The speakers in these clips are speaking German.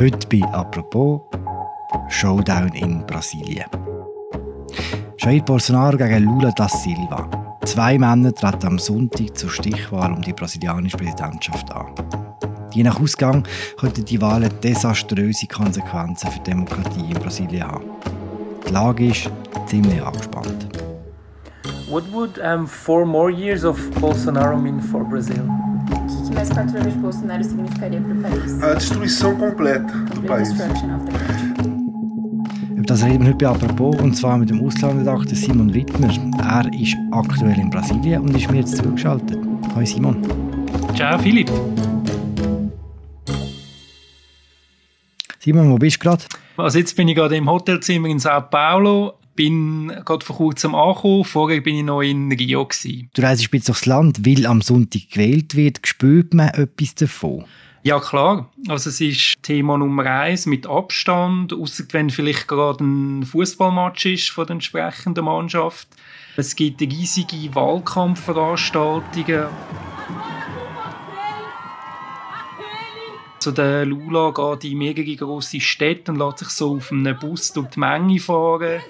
Heute bei «Apropos» Showdown in Brasilien. Jair Bolsonaro gegen Lula da Silva. Zwei Männer treten am Sonntag zur Stichwahl um die brasilianische Präsidentschaft an. Je nach Ausgang könnten die Wahlen desaströse Konsequenzen für die Demokratie in Brasilien haben. Die Lage ist ziemlich angespannt. What would um, four more years of Bolsonaro mean for Brazil? Mais quatro anos de Bolsonaro significaria para o país? A destruição completa do país. Das reden wir heute bei «Apropos» und zwar mit dem Auslandredakteur Simon Wittmer. Er ist aktuell in Brasilien und ist mir jetzt zugeschaltet. Hallo Simon. Ciao Philipp. Simon, wo bist du gerade? Also jetzt bin ich gerade im Hotelzimmer in Sao Paulo, bin gerade vor kurzem angekommen, vorher bin ich noch in Rio. Gewesen. Du reist spitz durchs Land, weil am Sonntag gewählt wird. Spürt man etwas davon? Ja klar, also es ist Thema Nummer eins mit Abstand, außer wenn vielleicht gerade ein Fußballmatch ist von der entsprechenden Mannschaft. Es gibt riesige Wahlkampfveranstaltungen. So der Lula geht in mehrere grosse Städte und lässt sich so auf einem Bus durch die Menge fahren.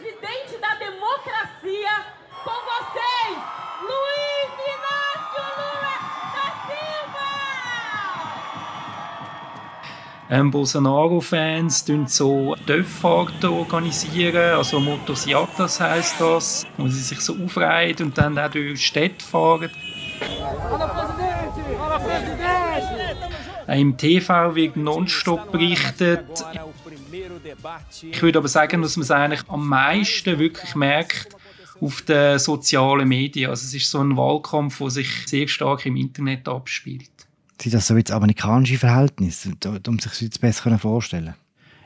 Ähm, Bolsonaro-Fans organisieren so Dörffahrten, organisieren, also Motosiatas heisst das, wo sie sich so aufreihen und dann auch durch Städte fahren. Auch Im TV wird nonstop berichtet. Ich würde aber sagen, dass man es eigentlich am meisten wirklich merkt auf den sozialen Medien. Also es ist so ein Wahlkampf, der sich sehr stark im Internet abspielt. Sind das so jetzt amerikanische Verhältnisse, um sich das jetzt besser vorstellen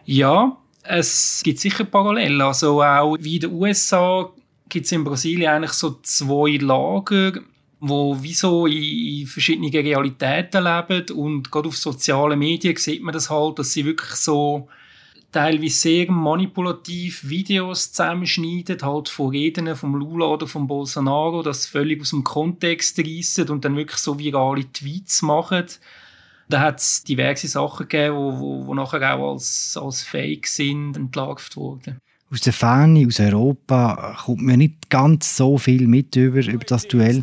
Ja, es gibt sicher Parallelen. Also auch wie in den USA gibt es in Brasilien eigentlich so zwei Lager, wo wie so in, verschiedenen Realitäten leben und gerade auf sozialen Medien sieht man das halt, dass sie wirklich so teilweise sehr manipulativ Videos zusammenschneiden, halt von Reden vom Lula oder vom Bolsonaro, das völlig aus dem Kontext reissen und dann wirklich so virale Tweets machen. Da hat es diverse Sachen gegeben, wo, wo, wo nachher auch als, als Fake sind entlarvt wurden. Aus der Ferne, aus Europa, kommt mir nicht ganz so viel mit über, über das Duell.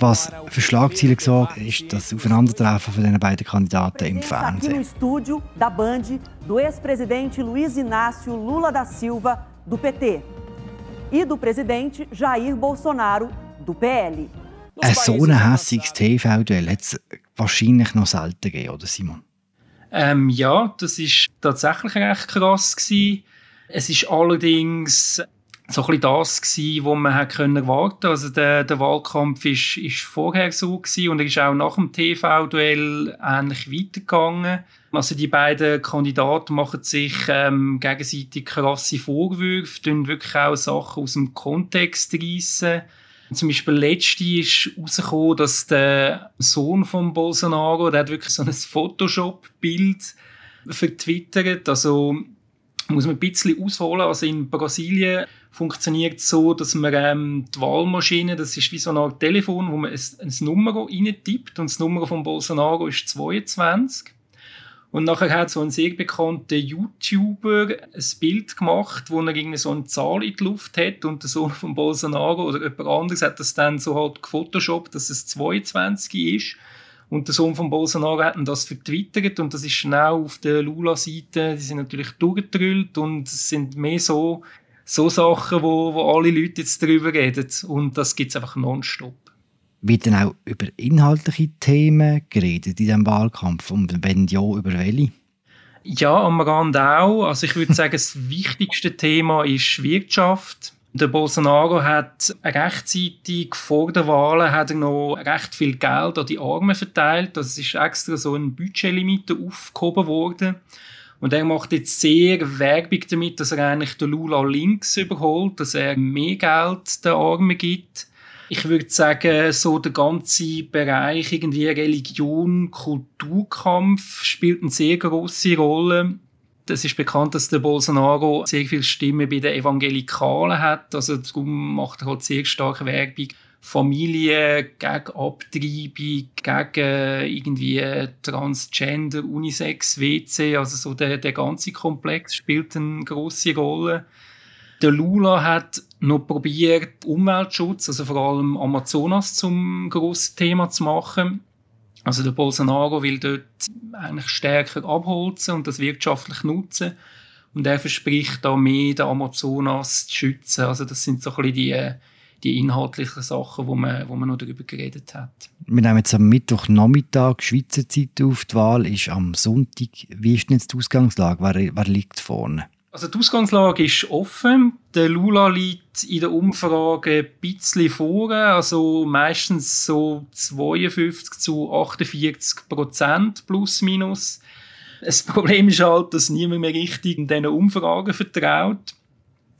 Was für Schlagzeilen gesorgt ist das Aufeinandertreffen von den beiden Kandidaten im Fernsehen. estúdio da Band do ex-presidente Luiz Inácio Lula da Silva, do PT, e do presidente Jair Bolsonaro, do PL. Ein so ein hässiges TV-Duell hat es wahrscheinlich noch selten gegeben, oder Simon? Ähm, ja, das ist tatsächlich recht krass gewesen. Es ist allerdings so ein bisschen das gewesen, was man hat können erwarten. Also der, der Wahlkampf ist, ist vorher so gewesen und er ist auch nach dem TV-Duell ähnlich weitergegangen. Also die beiden Kandidaten machen sich ähm, gegenseitig krasse Vorwürfe, tun wirklich auch Sachen aus dem Kontext reissen. Zum Beispiel letzte ist herausgekommen, dass der Sohn von Bolsonaro, der hat wirklich so ein Photoshop-Bild vertwittert. Also muss man ein bisschen ausholen. Also in Brasilien funktioniert so, dass man ähm, die Wahlmaschine, das ist wie so eine Art Telefon, wo man ein, ein Nummer reintippt und das Nummer von Bolsonaro ist 22. Und nachher hat so ein sehr bekannter YouTuber ein Bild gemacht, wo er irgendwie so eine Zahl in die Luft hat und der Sohn von Bolsonaro oder jemand anderes hat das dann so halt gefotoshoppt, dass es 22 ist. Und der Sohn von Bolsonaro hat das vertwittert und das ist schnell auf der Lula-Seite, die sind natürlich durchgedrüllt und es sind mehr so, so Sachen, wo, wo alle Leute jetzt darüber reden und das gibt's einfach nonstop. Wird dann auch über inhaltliche Themen geredet in diesem Wahlkampf und wenn ja, über welche? Ja, am Rand auch. Also ich würde sagen, das wichtigste Thema ist Wirtschaft. Der Bolsonaro hat rechtzeitig vor der Wahlen hat er noch recht viel Geld an die Armen verteilt. Das ist extra so ein Budgetlimite aufgehoben worden. Und er macht jetzt sehr Werbung damit, dass er eigentlich den Lula links überholt, dass er mehr Geld den Armen gibt. Ich würde sagen, so der ganze Bereich irgendwie Religion, Kulturkampf spielt eine sehr große Rolle. Es ist bekannt, dass der Bolsonaro sehr viele Stimmen bei den Evangelikalen hat. Also darum macht er halt sehr stark Werbung Familie, gegen Abtreibung, gegen irgendwie Transgender, Unisex, WC, also so der, der ganze Komplex spielt eine große Rolle. Der Lula hat noch probiert, Umweltschutz, also vor allem Amazonas zum grossen Thema zu machen. Also der Bolsonaro will dort eigentlich stärker abholzen und das wirtschaftlich nutzen. Und er verspricht da mehr den Amazonas zu schützen. Also das sind so ein bisschen die, die inhaltlichen Sachen, wo man, wo man noch darüber geredet hat. Wir nehmen jetzt am Mittwochnachmittag Schweizer Zeit auf. Die Wahl ist am Sonntag. Wie ist denn jetzt die Ausgangslage? Wer, wer liegt vorne? Also die Ausgangslage ist offen. Der Lula liegt in der Umfrage ein bisschen vorne, also meistens so 52 zu 48 Prozent plus minus. Das Problem ist halt, dass niemand mehr richtig in diesen Umfragen vertraut.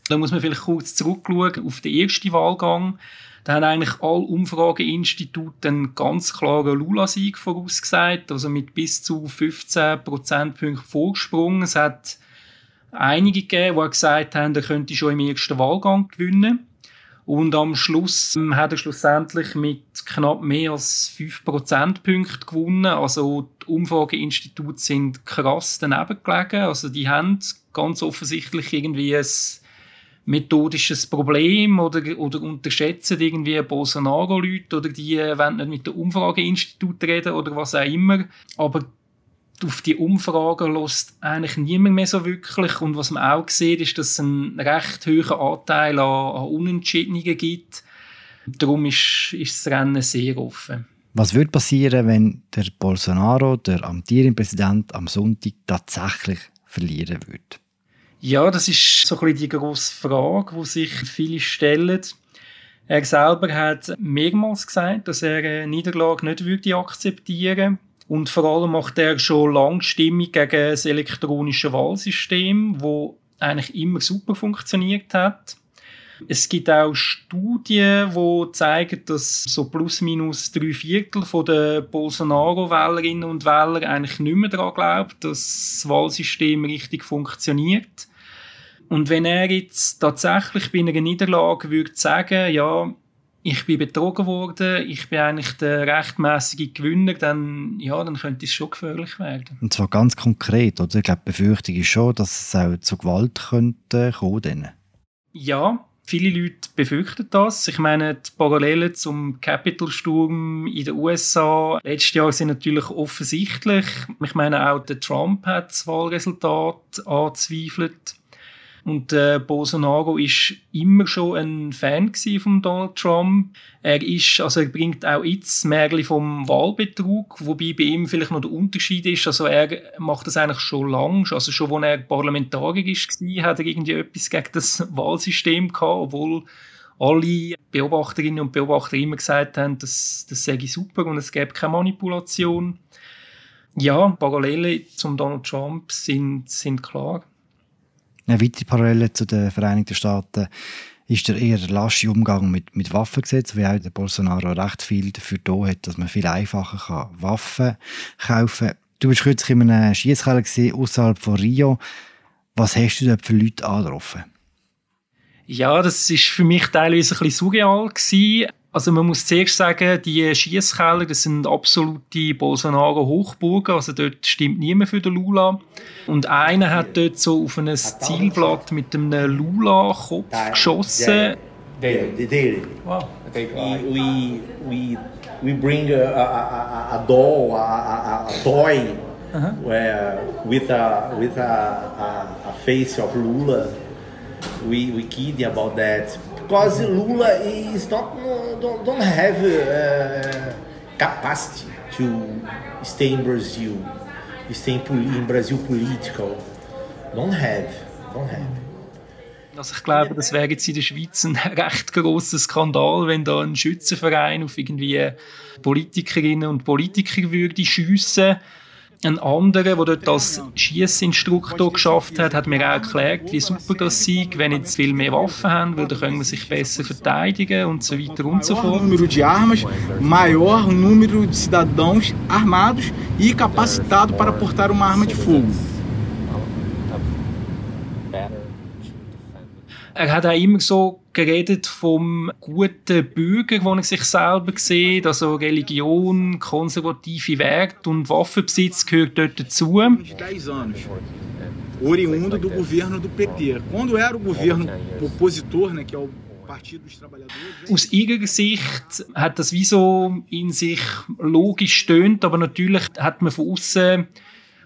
Da muss man vielleicht kurz zurückschauen auf den ersten Wahlgang. Da haben eigentlich alle Umfrageinstitute einen ganz klaren Lula-Sieg vorausgesagt, also mit bis zu 15 Prozentpunkten vorgesprungen. Es hat einige gegeben, die gesagt haben, er könnte schon im ersten Wahlgang gewinnen. Und am Schluss ähm, hat er schlussendlich mit knapp mehr als 5 Prozentpunkten gewonnen. Also die Umfrageinstitute sind krass daneben gelegen. Also die haben ganz offensichtlich irgendwie ein methodisches Problem oder, oder unterschätzen irgendwie Bolsonaro-Leute oder die wollen nicht mit dem Umfrageinstitut reden oder was auch immer. Aber auf die Umfragen lässt eigentlich niemand mehr so wirklich. Und was man auch sieht, ist, dass es einen recht hohen Anteil an, an Unentschiedenen gibt. Darum ist, ist das Rennen sehr offen. Was würde passieren, wenn der Bolsonaro, der amtierende Präsident, am Sonntag tatsächlich verlieren würde? Ja, das ist so ein bisschen die grosse Frage, die sich viele stellen. Er selber hat mehrmals gesagt, dass er eine Niederlage nicht würde akzeptieren würde. Und vor allem macht er schon lange Stimmung gegen das elektronische Wahlsystem, wo eigentlich immer super funktioniert hat. Es gibt auch Studien, die zeigen, dass so plus minus drei Viertel der Bolsonaro-Wählerinnen und Wähler eigentlich nicht mehr daran glauben, dass das Wahlsystem richtig funktioniert. Und wenn er jetzt tatsächlich bei einer Niederlage würde sagen, ja, ich bin betrogen worden, ich bin eigentlich der rechtmäßige Gewinner, dann, ja, dann könnte es schon gefährlich werden. Und zwar ganz konkret, oder? Ich glaube, die Befürchtung ist schon, dass es auch zu Gewalt könnte kommen Ja, viele Leute befürchten das. Ich meine, die Parallelen zum Capitol-Sturm in den USA letztes Jahr sind natürlich offensichtlich. Ich meine, auch der Trump hat das Wahlresultat angezweifelt. Und äh, Bolsonaro ist immer schon ein Fan von Donald Trump. Er ist, also er bringt auch jetzt Märchen vom Wahlbetrug, wobei bei ihm vielleicht noch der Unterschied ist, also er macht das eigentlich schon lange, also schon als er Parlamentarier war, hat er irgendwie etwas gegen das Wahlsystem gehabt, obwohl alle Beobachterinnen und Beobachter immer gesagt haben, das, das sei super und es gäbe keine Manipulation. Ja, Parallele zum Donald Trump sind, sind klar. Eine weitere Parallele zu den Vereinigten Staaten ist der eher lasche Umgang mit, mit Waffengesetz, wie auch der Bolsonaro recht viel dafür da hat, dass man viel einfacher kann Waffen kaufen kann. Du bist kürzlich in einem Schiesskeller außerhalb von Rio. Was hast du dort für Leute angetroffen? Ja, das ist für mich teilweise ein bisschen surreal. Also man muss zuerst sagen, die Schiesskeller, das sind absolute Bolsonaro-Hochburgen, also dort stimmt niemand für den Lula. Und einer hat dort so auf ein Zielblatt mit einem Lula-Kopf geschossen. Daily, daily. Wow. We, we, we, bring a, a, a doll, a, a, toy, uh -huh. where with a, with a, a, face of Lula. We, we kidding about that because Lula is not don't, don't have uh, capacity to stay in Brazil, stay in, Brazil political. Don't have, don't have. Also ich glaube, das wäre jetzt in der Schweiz ein recht grosser Skandal, wenn da ein Schützenverein auf irgendwie Politikerinnen und Politiker würde schiessen ein anderer, der dort als Schiessinstruktor geschafft hat, hat mir auch erklärt, wie super das sei, wenn jetzt viel mehr Waffen haben, weil dann können wir sich besser verteidigen und so weiter und so fort. Número de armas, maior número de cidadãos armados e capacitados para portar uma arma de fogo. Er hat auch immer so geredet vom guten Bürger, wo er sich selber sieht, also Religion, konservative Werte und Waffenbesitz gehört dort dazu. Oriundo do governo do PT. Quando era o governo opositor, né, que é o aus ihrer Sicht hat das wie so in sich logisch stöhnt, aber natürlich hat man von außen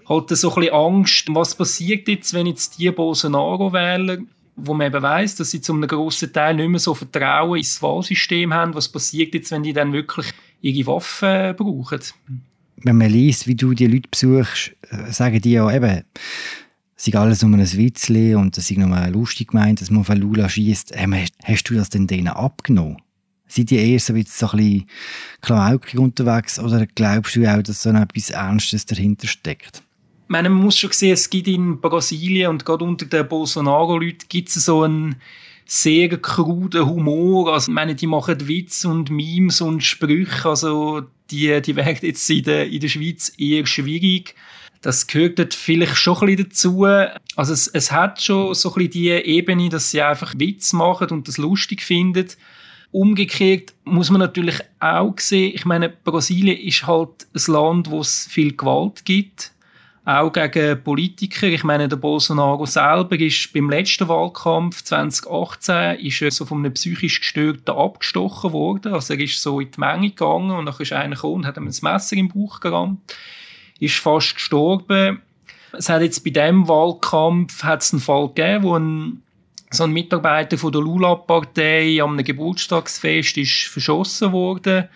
halt so ein bisschen Angst, was passiert jetzt, wenn jetzt die Bolsonaro wählen, wo man eben weiss, dass sie zu einem grossen Teil nicht mehr so Vertrauen ins Wahlsystem haben, was passiert jetzt, wenn die dann wirklich ihre Waffen brauchen? Wenn man liest, wie du die Leute besuchst, äh, sagen die ja eben, es ist alles nur ein Witzli und es ist nur lustig gemeint, dass man auf Lula schießt. Hast du das denn denen abgenommen? Sind die eher so ein bisschen klamaukig unterwegs oder glaubst du auch, dass so etwas Ernstes dahinter steckt? Man muss schon sehen, es gibt in Brasilien und gerade unter den Bolsonaro-Leuten gibt es so einen sehr kruden Humor. Also, ich meine, die machen Witz und Memes und Sprüche. Also, die, die werden jetzt in der, in der Schweiz eher schwierig. Das gehört dort vielleicht schon ein bisschen dazu. Also es, es hat schon so ein bisschen die Ebene, dass sie einfach Witz machen und das lustig finden. Umgekehrt muss man natürlich auch sehen, ich meine, Brasilien ist halt ein Land, wo es viel Gewalt gibt. Auch gegen Politiker. Ich meine, der Bolsonaro selber ist beim letzten Wahlkampf 2018 ist er so von einem psychisch Gestörten abgestochen worden. Also er ist so in die Menge gegangen und dann ist einer gekommen und hat ihm ein Messer im Bauch gerammt ist fast gestorben. Es hat jetzt bei diesem Wahlkampf hat's einen Fall gegeben, wo ein, so ein Mitarbeiter von der Lula-Partei am Geburtstagsfest ist verschossen wurde.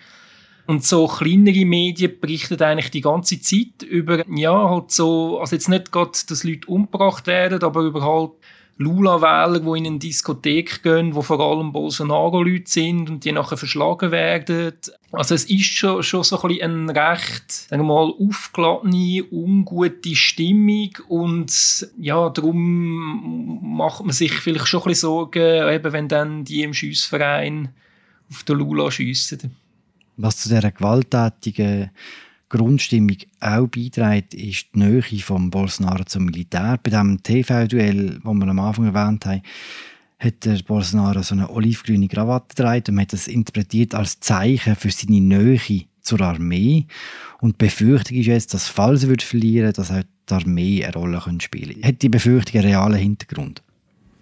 Und so kleinere Medien berichten eigentlich die ganze Zeit über, ja, halt so, also jetzt nicht gerade, dass Leute umgebracht werden, aber über halt Lula-Wähler, die in eine Diskothek gehen, wo vor allem Bolsonaro-Leute sind und die nachher verschlagen werden. Also es ist schon, schon so ein bisschen eine recht, sagen wir mal, aufgeladene, ungute Stimmung und ja, darum macht man sich vielleicht schon ein bisschen Sorgen, eben wenn dann die im Schiessverein auf den Lula schiessen. Was zu dieser gewalttätigen Grundstimmung auch beiträgt, ist die Nähe von Bolsonaro zum Militär. Bei dem TV-Duell, das wir am Anfang erwähnt haben, hat der Bolsonaro so eine olivgrüne Krawatte getragen und hat das interpretiert als Zeichen für seine Nähe zur Armee. Und die Befürchtung ist jetzt, dass falls er verlieren würde, dass auch die Armee eine Rolle spielen könnte. Hat die Befürchtung einen realen Hintergrund?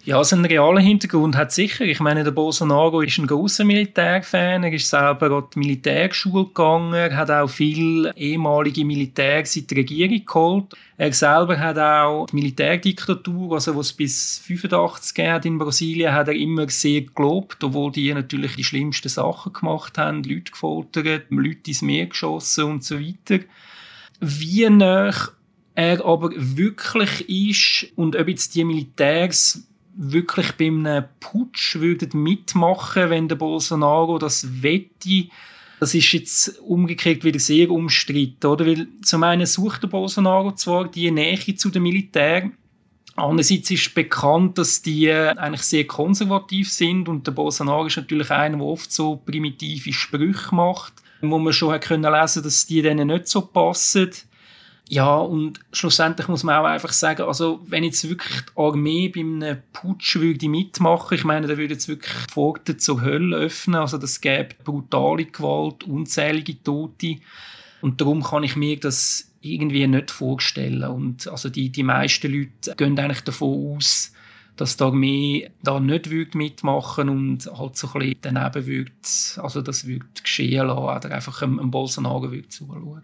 Ja, also einen realen Hintergrund hat sicher. Ich meine, der Bolsonaro ist ein großer Militärfan. Er ist selber an die Militärschule gegangen. Er hat auch viele ehemalige Militärs in die Regierung geholt. Er selber hat auch die Militärdiktatur, also was es bis 85 hat in Brasilien, hat er immer sehr gelobt, obwohl die natürlich die schlimmsten Sachen gemacht haben, Leute gefoltert, Leute ins Meer geschossen und so weiter. Wie nah er aber wirklich ist und ob jetzt die Militärs wirklich bei einem Putsch würden mitmachen, wenn der Bolsonaro das wette. Das ist jetzt umgekehrt wieder sehr umstritten, oder? Weil zum einen sucht der Bolsonaro zwar die Nähe zu dem Militär, Andererseits ist bekannt, dass die eigentlich sehr konservativ sind und der Bolsonaro ist natürlich einer, der oft so primitive Sprüche macht, wo man schon hat können lesen, dass die denen nicht so passen. Ja, und schlussendlich muss man auch einfach sagen, also wenn jetzt wirklich die Armee bei einem Putsch würde mitmachen, ich meine, da würde jetzt wirklich die Pforten zur Hölle öffnen, also das gäbe brutale Gewalt, unzählige Tote. Und darum kann ich mir das irgendwie nicht vorstellen. Und also die, die meisten Leute gehen eigentlich davon aus, dass die Armee da nicht würde mitmachen und halt so ein bisschen daneben würde, also das würde geschehen lassen oder einfach einem, Bolsonaro würde zuschauen.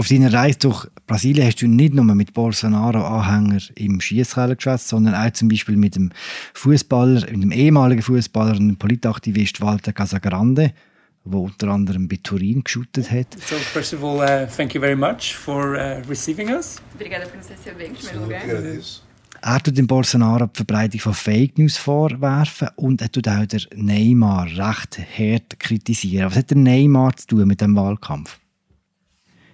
Auf deiner Reise durch Brasilien hast du nicht nur mit Bolsonaro-Anhängern im Schießkeller geschwätzt, sondern auch zum Beispiel mit dem Fußballer, mit dem ehemaligen Fußballer und Politaktivist Walter Casagrande, der unter anderem bei Turin geshootet hat. So first of all, uh, thank you very much for uh, receiving us. Obrigada por nos receber em primeiro lugar. Er tut dem Bolsonaro die Verbreitung von Fake News vorwerfen und er tut auch der Neymar recht hart kritisieren. Was hat der Neymar zu tun mit dem Wahlkampf?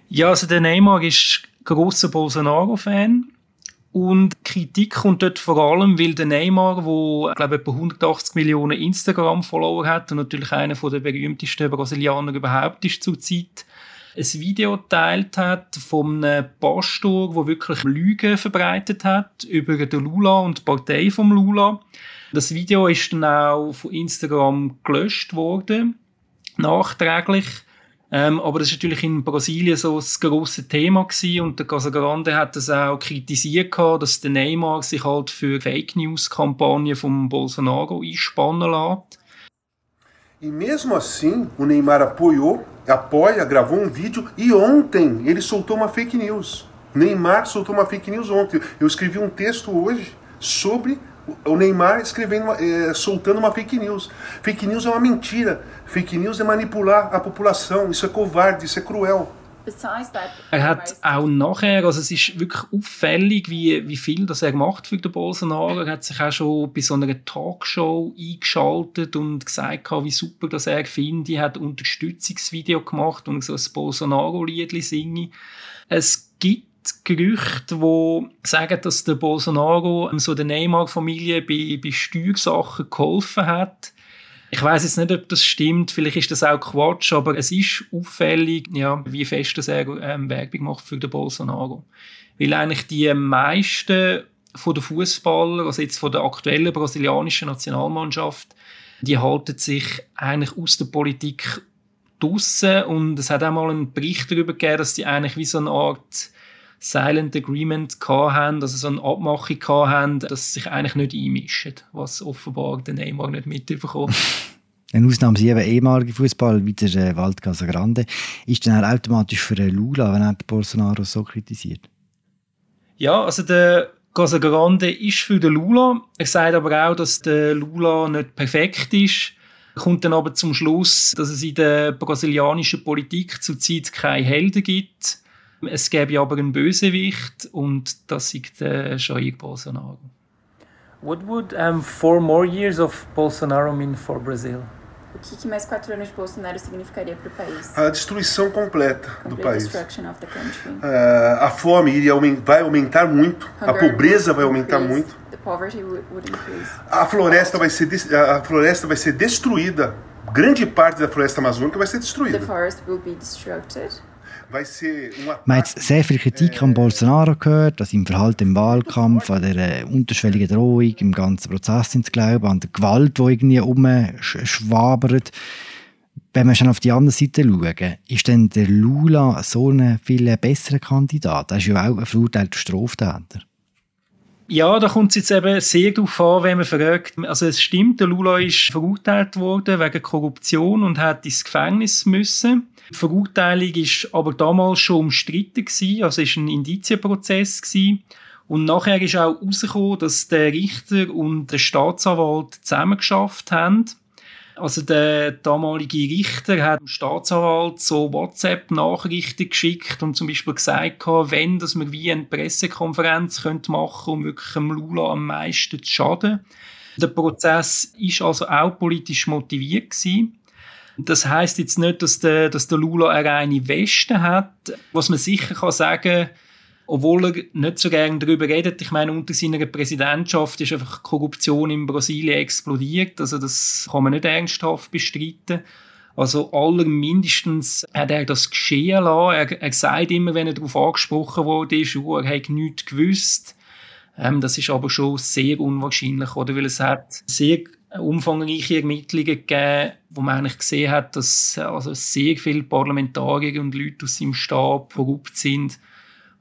Ja, also der Neymar ist großer Bolsonaro-Fan. Und Kritik kommt dort vor allem, weil der Neymar, der, glaube etwa 180 Millionen Instagram-Follower hat und natürlich einer der berühmtesten Brasilianer überhaupt ist zurzeit, ein Video geteilt hat einem Pastor, der wirklich Lügen verbreitet hat über den Lula und die Partei vom Lula. Das Video ist dann auch von Instagram gelöscht worden, nachträglich. Ähm, aber das ist natürlich in Brasilien so das grosse Thema gewesen und der Casagrande hat das auch kritisiert gehabt, dass der Neymar sich halt für Fake News Kampagne vom Bolsonaro einspannen lässt. E mesmo assim, o Neymar apoiou, apoia, gravou um vídeo e ontem ele soltou uma fake news. Neymar soltou uma fake news ontem. Eu escrevi um texto hoje sobre o Neymar escrevendo, é, soltando uma fake news. Fake news é uma mentira. Fake news é manipular a população. Isso é covarde, isso é cruel. Er hat auch nachher, also es ist wirklich auffällig, wie, wie viel das er gemacht für den Bolsonaro. Er hat sich auch schon bei so einer Talkshow eingeschaltet und gesagt, wie super das er findet. Er hat ein Unterstützungsvideo gemacht und so ein Bolsonaro-Lied singe. Es gibt Gerüchte, die sagen, dass der Bolsonaro so der Neymar-Familie bei, bei Steuersachen geholfen hat. Ich weiß jetzt nicht, ob das stimmt. Vielleicht ist das auch Quatsch, aber es ist auffällig, ja, wie fest das er ähm, Werbung macht für den Bolsonaro. Weil eigentlich die meisten von den Fußballer, also jetzt von der aktuellen brasilianischen Nationalmannschaft, die halten sich eigentlich aus der Politik draussen und es hat auch mal einen Bericht darüber gegeben, dass die eigentlich wie so eine Art Silent Agreement hatten, also so eine Abmachung hatten, dass sie sich eigentlich nicht einmischen, was offenbar der Neymar nicht mitbekommen Eine Ausnahme sind eben ehemalige Fußball wie der äh, Wald Casagrande. Ist dann automatisch für den Lula, wenn er Bolsonaro so kritisiert? Ja, also der Casagrande ist für den Lula. Er sagt aber auch, dass der Lula nicht perfekt ist. Er kommt dann aber zum Schluss, dass es in der brasilianischen Politik zurzeit keine Helden gibt es gäbe aber einen Bösewicht und das ist der Jair Bolsonaro. What would um, four more years of Bolsonaro mean for Brazil? O que, que mais quatro anos de Bolsonaro significaria para o país? A destruição completa Complete do país. destruction of the country. Uh, a fome iria aument vai aumentar muito, a Hunger pobreza vai would aumentar increase, muito, The poverty would, would increase. a floresta vai ser a floresta vai ser destruída. Grande parte da floresta amazônica vai ser The destruída. forest will be destructed. Man hat sehr viel Kritik an Bolsonaro gehört, an seinem Verhalten im Wahlkampf, an der äh, unterschwelligen Drohung, im ganzen Prozess ins Glauben, an der Gewalt, die irgendwie umschwabert. Wenn wir schon auf die andere Seite schauen, ist denn der Lula so ein viel besserer Kandidat? Er ist ja auch ein verurteilter Straftäter. Ja, da kommt es jetzt eben sehr darauf an, wenn man fragt. Also es stimmt, der Lula ist verurteilt worden wegen Korruption und hat ins Gefängnis müssen. Die Verurteilung ist aber damals schon umstritten gewesen, also es war ein Indizienprozess gewesen. Und nachher ist auch herausgekommen, dass der Richter und der Staatsanwalt zusammengeschafft haben. Also der damalige Richter hat dem Staatsanwalt so WhatsApp-Nachrichten geschickt und zum Beispiel gesagt, wenn dass wir wie eine Pressekonferenz machen könnte, um wirklich dem Lula am meisten zu schaden. Der Prozess ist also auch politisch motiviert gewesen. Das heißt jetzt nicht, dass der, dass der Lula eine reine Weste hat. Was man sicher kann sagen obwohl er nicht so gerne darüber redet. Ich meine, unter seiner Präsidentschaft ist einfach Korruption in Brasilien explodiert. Also das kann man nicht ernsthaft bestreiten. Also allermindestens hat er das geschehen lassen. Er, er sagt immer, wenn er darauf angesprochen wurde, oh, er hat nichts gewusst. Ähm, das ist aber schon sehr unwahrscheinlich, oder? Weil es hat sehr umfangreiche Ermittlungen gegeben, wo man eigentlich gesehen hat, dass also sehr viele Parlamentarier und Leute aus seinem Stab korrupt sind.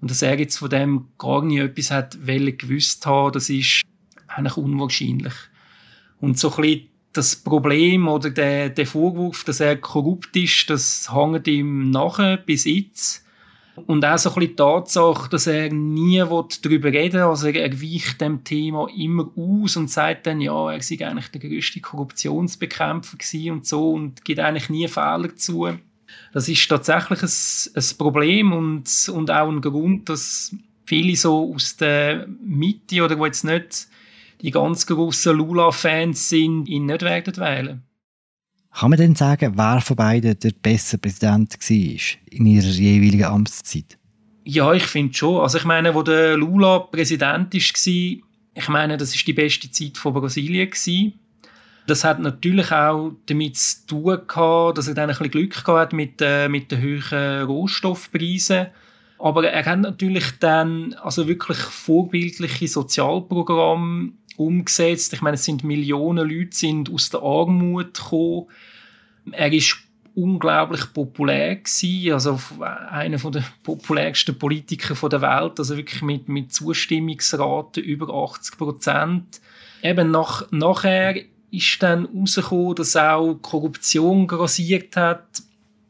Und dass er jetzt von dem gar nicht etwas hat gewusst haben, das ist eigentlich unwahrscheinlich. Und so ein bisschen das Problem oder der, der Vorwurf, dass er korrupt ist, das hängt ihm nachher bis jetzt. Und auch so ein bisschen die Tatsache, dass er nie darüber reden will. Also er, er weicht dem Thema immer aus und sagt dann, ja, er sei eigentlich der grösste Korruptionsbekämpfer gewesen und so und gibt eigentlich nie Fehler zu. Das ist tatsächlich ein, ein Problem und, und auch ein Grund, dass viele so aus der Mitte oder wo jetzt nicht die ganz grossen Lula-Fans sind, ihn nicht werden wählen. Kann man denn sagen, wer von beiden der bessere Präsident war in ihrer jeweiligen Amtszeit? Ja, ich finde schon. Also ich meine, wo der Lula Präsident war, ich meine, das ist die beste Zeit von Brasilien gewesen. Das hat natürlich auch damit zu tun gehabt, dass er dann ein bisschen Glück gehabt mit, äh, mit den hohen Rohstoffpreisen. Aber er hat natürlich dann also wirklich vorbildliche Sozialprogramme umgesetzt. Ich meine, es sind Millionen Leute sind aus der Armut gekommen. Er ist unglaublich populär gewesen, also einer der populärsten Politiker der Welt, also wirklich mit, mit Zustimmungsraten über 80 Prozent. Eben nach, nachher ist dann herausgekommen, dass auch Korruption grassiert hat.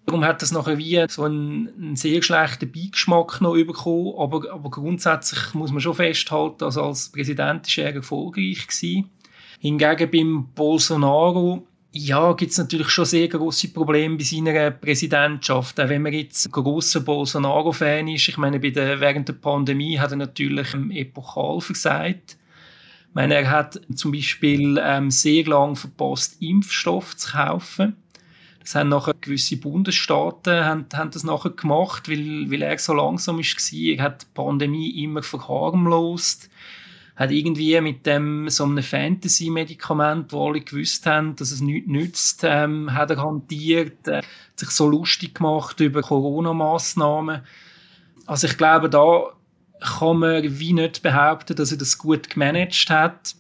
Darum hat das nachher wie so einen, einen sehr schlechten Beigeschmack noch bekommen. Aber, aber grundsätzlich muss man schon festhalten, also als Präsident war er erfolgreich gewesen. Hingegen beim Bolsonaro ja, gibt es natürlich schon sehr große Probleme bei seiner Präsidentschaft. Auch wenn man jetzt ein grosser Bolsonaro-Fan ist, ich meine, bei der, während der Pandemie hat er natürlich epochal versagt. Meine, er hat zum Beispiel ähm, sehr lange verpasst, Impfstoff zu kaufen. Das haben nachher gewisse Bundesstaaten haben, haben das nachher gemacht, weil, weil er so langsam war. Er hat die Pandemie immer verharmlost hat irgendwie mit dem so einem Fantasy-Medikament, wo alle gewusst haben, dass es nichts nützt, ähm, hat er hantiert, äh, sich so lustig gemacht über Corona-Massnahmen. Also ich glaube, da kann man wie nicht behaupten, dass er das gut gemanagt hat.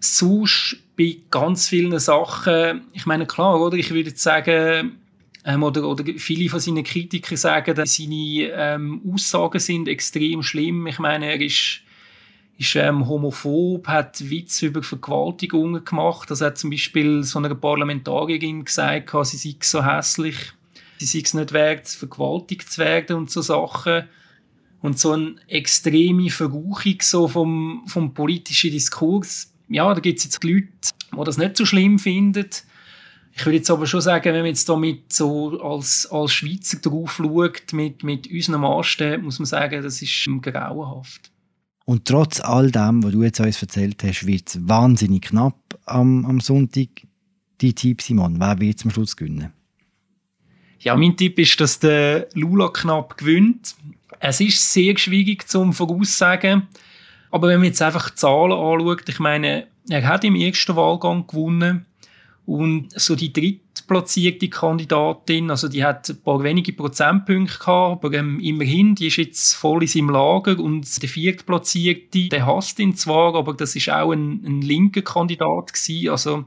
Sonst bei ganz vielen Sachen, ich meine, klar, oder? Ich würde jetzt sagen, ähm, oder, oder viele von seinen Kritikern sagen, dass seine ähm, Aussagen sind extrem schlimm. Ich meine, er ist ist ähm, homophob, hat Witze über Vergewaltigungen gemacht. Das hat zum Beispiel so einer Parlamentarierin gesagt, sie sei so hässlich, sie sei es nicht wert, vergewaltigt zu werden und so Sachen. Und so eine extreme Verruchung so vom, vom politischen Diskurs. Ja, da gibt es jetzt Leute, die das nicht so schlimm finden. Ich würde jetzt aber schon sagen, wenn man jetzt damit so als, als Schweizer drauf schaut, mit, mit unseren Maßstäben, muss man sagen, das ist grauenhaft. Und trotz all dem, was du jetzt uns erzählt hast, wird es wahnsinnig knapp am, am Sonntag. Die Tipp, Simon, wer wird zum Schluss gewinnen? Ja, mein Tipp ist, dass der Lula knapp gewinnt. Es ist sehr schwierig zum Voraussagen. Aber wenn man jetzt einfach die Zahlen anschaut, ich meine, er hat im ersten Wahlgang gewonnen. Und so die drittplatzierte Kandidatin, also die hat ein paar wenige Prozentpunkte gehabt, aber ähm, immerhin, die ist jetzt voll in seinem Lager und der viertplatzierte, der hasst ihn zwar, aber das ist auch ein, ein linker Kandidat gewesen, also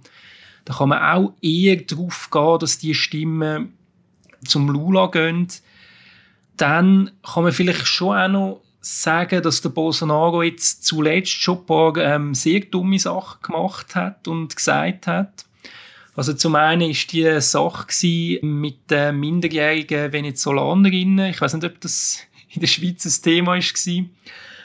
da kann man auch eher darauf gehen, dass die Stimmen zum Lula gehen. Dann kann man vielleicht schon auch noch sagen, dass der Bolsonaro jetzt zuletzt schon ein paar ähm, sehr dumme Sachen gemacht hat und gesagt hat. Also zum einen ist die Sache mit den minderjährigen Venezolanerinnen. Ich weiß nicht, ob das in der Schweiz ein Thema war.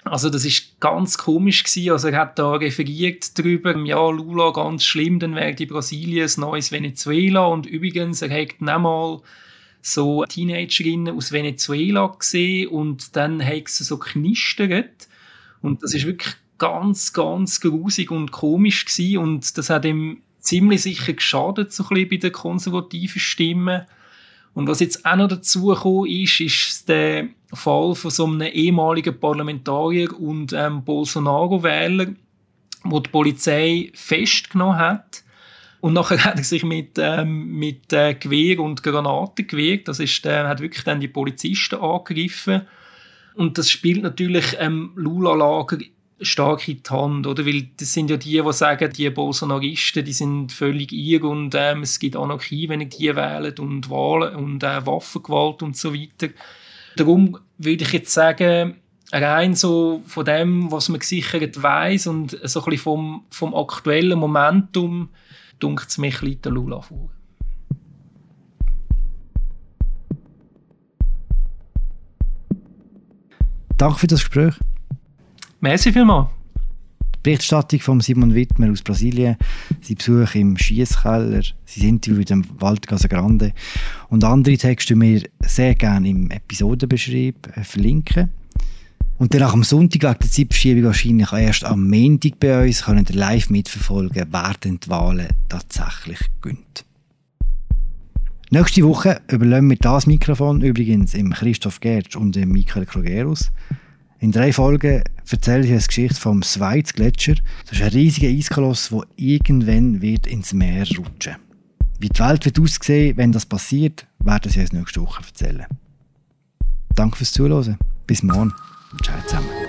Also das ist ganz komisch gewesen. Also er hat da referiert darüber, ja Lula ganz schlimm, dann wäre die Brasilien ein neues Venezuela und übrigens er hat dann mal so Teenagerinnen aus Venezuela gesehen und dann hat sie so knistert und das ist wirklich ganz, ganz grusig und komisch gewesen und das hat ihm ziemlich sicher geschadet, so ein bisschen bei den konservativen Stimmen. Und was jetzt auch noch dazu gekommen ist, ist der Fall von so einem ehemaligen Parlamentarier und ähm, Bolsonaro-Wähler, wo die Polizei festgenommen hat. Und nachher hat er sich mit, ähm, mit äh, Gewehr und Granaten gewehrt. Das ist, äh, hat wirklich dann die Polizisten angegriffen. Und das spielt natürlich ähm, Lula-Lager stark in die Hand, oder? Weil das sind ja die, die sagen, die Bolsonaristen, die sind völlig ihr und ähm, es gibt Anarchie, wenn ich die wählen und Wahlen und äh, Waffengewalt und so weiter. Darum würde ich jetzt sagen, rein so von dem, was man gesichert weiß und so ein bisschen vom, vom aktuellen Momentum, dunkt es mich ein bisschen Lula vor. Danke für das Gespräch. Merci vielmals. Berichterstattung von Simon Wittmer aus Brasilien, sein Besuch im Schießkeller, sein Interview mit dem Wald Casa Grande und andere Texte die wir sehr gerne im Episodenbeschrieb äh, verlinken. Und dann dem Sonntag wegen der Zeitverschiebung wahrscheinlich erst am Montag bei uns können ihr live mitverfolgen, wer denn die Wahlen tatsächlich gönnt. Nächste Woche überlassen wir das Mikrofon übrigens im Christoph Gertsch und dem Michael Krogerus. In drei Folgen erzähle ich eine Geschichte vom Schweiz-Gletscher. Das ist ein riesiger Eiskoloss, der irgendwann wird ins Meer rutschen Wie die Welt wird aussehen, wenn das passiert, werden sie uns nächste Woche erzählen. Danke fürs Zuhören. Bis morgen. 찾아 왔.